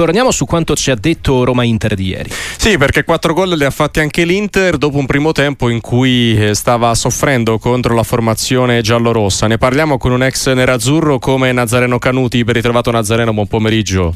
torniamo su quanto ci ha detto Roma Inter di ieri. Sì, perché quattro gol li ha fatti anche l'Inter dopo un primo tempo in cui eh, stava soffrendo contro la formazione giallorossa. Ne parliamo con un ex nerazzurro come Nazareno Canuti. Ben ritrovato Nazareno, buon pomeriggio.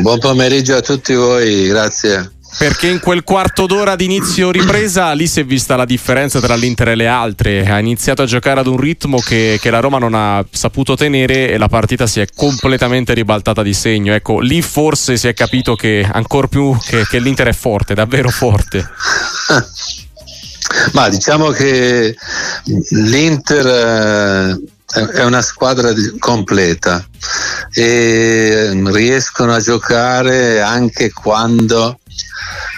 Buon pomeriggio a tutti voi, grazie perché in quel quarto d'ora di inizio ripresa lì si è vista la differenza tra l'Inter e le altre. Ha iniziato a giocare ad un ritmo che, che la Roma non ha saputo tenere e la partita si è completamente ribaltata di segno. Ecco, lì forse si è capito che ancora più che, che l'Inter è forte, davvero forte. Ma diciamo che l'Inter eh, è una squadra completa e riescono a giocare anche quando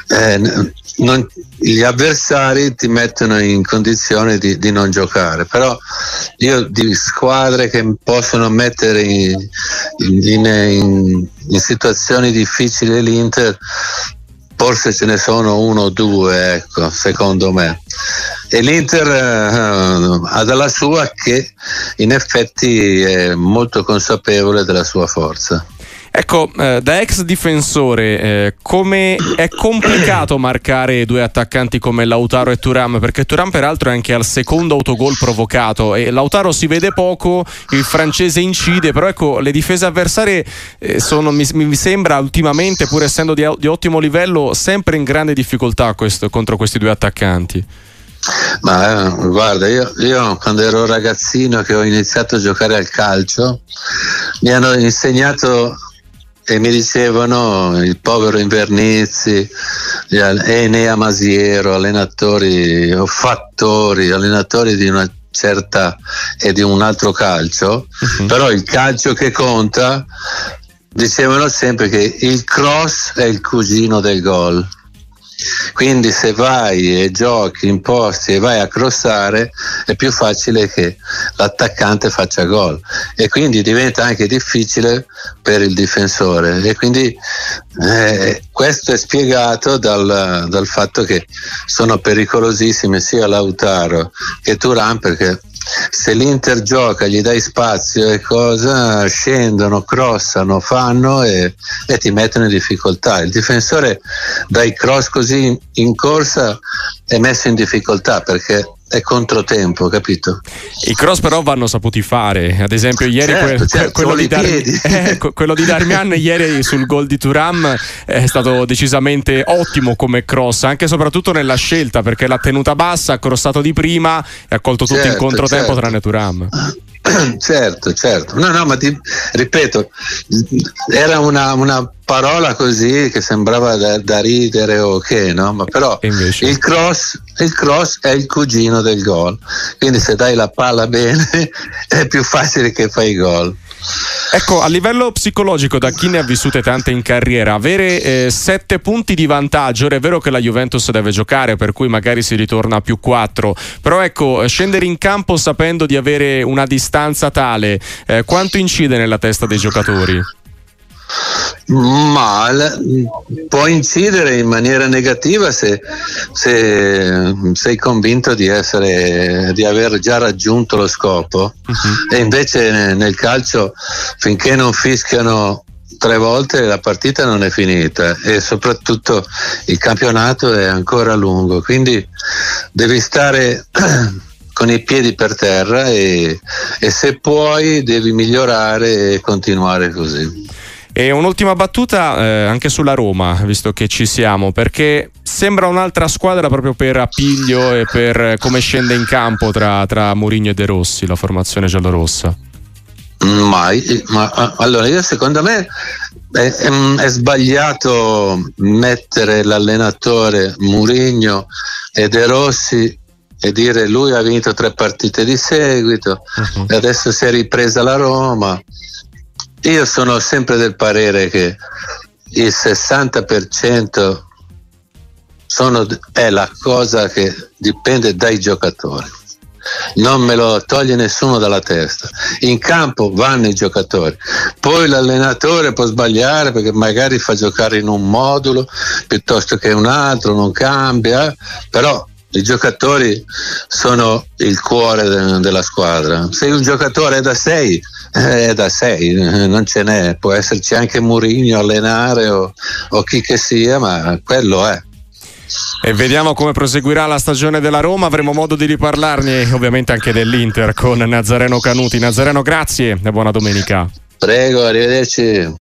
eh, non, gli avversari ti mettono in condizione di, di, non giocare, però io di squadre che possono mettere in, in, in, in situazioni difficili l'Inter, forse ce ne sono uno o due, ecco, secondo me. E l'Inter eh, ha dalla sua che in effetti è molto consapevole della sua forza. Ecco, eh, da ex difensore, eh, come è complicato marcare due attaccanti come Lautaro e Turam? Perché Turam, peraltro, è anche al secondo autogol provocato e Lautaro si vede poco, il francese incide, però ecco, le difese avversarie eh, sono, mi, mi, sembra, ultimamente, pur essendo di, di, ottimo livello, sempre in grande difficoltà questo, contro questi due attaccanti. Ma eh, guarda, io, io, quando ero ragazzino che ho iniziato a giocare al calcio, mi hanno insegnato e mi dicevano il povero Invernizzi, Enea Masiero, allenatori o fattori, allenatori di una certa e di un altro calcio, uh-huh. però il calcio che conta dicevano sempre che il cross è il cugino del gol. Quindi se vai e giochi in posti e vai a crossare è più facile che l'attaccante faccia gol. E quindi diventa anche difficile per il difensore. E quindi eh, questo è spiegato dal, dal, fatto che sono pericolosissime sia Lautaro che Turan perché se l'Inter gioca, gli dai spazio e cosa, scendono, crossano, fanno e, e ti mettono in difficoltà. Il difensore dai cross così in corsa è messo in difficoltà perché è controtempo, capito? I cross però vanno saputi fare, ad esempio ieri certo, que- certo, quello, di Dar- eh, quello, di Darmian ieri sul gol di Turam è stato decisamente ottimo come cross, anche e soprattutto nella scelta perché l'ha tenuta bassa, ha crossato di prima e ha colto tutto certo, in controtempo certo. tranne Turam. Certo, certo. No, no, ma ti, ripeto, era una, una, parola così che sembrava da, da ridere o che, no? Ma però il cross, il cross è il cugino del gol. Quindi se dai la palla bene è più facile che fai gol. Ecco, a livello psicologico, da chi ne ha vissute tante in carriera, avere eh, sette punti di vantaggio, ora è vero che la Juventus deve giocare, per cui magari si ritorna a più quattro, però ecco, scendere in campo sapendo di avere una distanza tale, eh, quanto incide nella testa dei giocatori? Ma può incidere in maniera negativa se, se sei convinto di, essere, di, aver già raggiunto lo scopo uh-huh. e invece nel calcio finché non fischiano tre volte la partita non è finita e soprattutto il campionato è ancora lungo quindi devi stare con i piedi per terra e, e se puoi devi migliorare e continuare così. E un'ultima battuta eh, anche sulla Roma, visto che ci siamo, perché sembra un'altra squadra proprio per appiglio e per come scende in campo tra, tra Mourinho e De Rossi, la formazione giallorossa. Mai, ma allora io secondo me è, è, è, sbagliato mettere l'allenatore Mourinho e De Rossi e dire lui ha vinto tre partite di seguito uh-huh. e adesso si è ripresa la Roma io sono sempre del parere che il 60% sono, è la cosa che dipende dai giocatori. Non me lo toglie nessuno dalla testa. In campo vanno i giocatori. Poi l'allenatore può sbagliare perché magari fa giocare in un modulo piuttosto che un altro, non cambia, però i giocatori sono il cuore de- della squadra. Se un giocatore è da 6 è da 6, non ce n'è, può esserci anche Mourinho allenare o, o chi che sia, ma quello è. E vediamo come proseguirà la stagione della Roma. Avremo modo di riparlarne, ovviamente anche dell'Inter con Nazareno Canuti. Nazareno, grazie e buona domenica. Prego, arrivederci.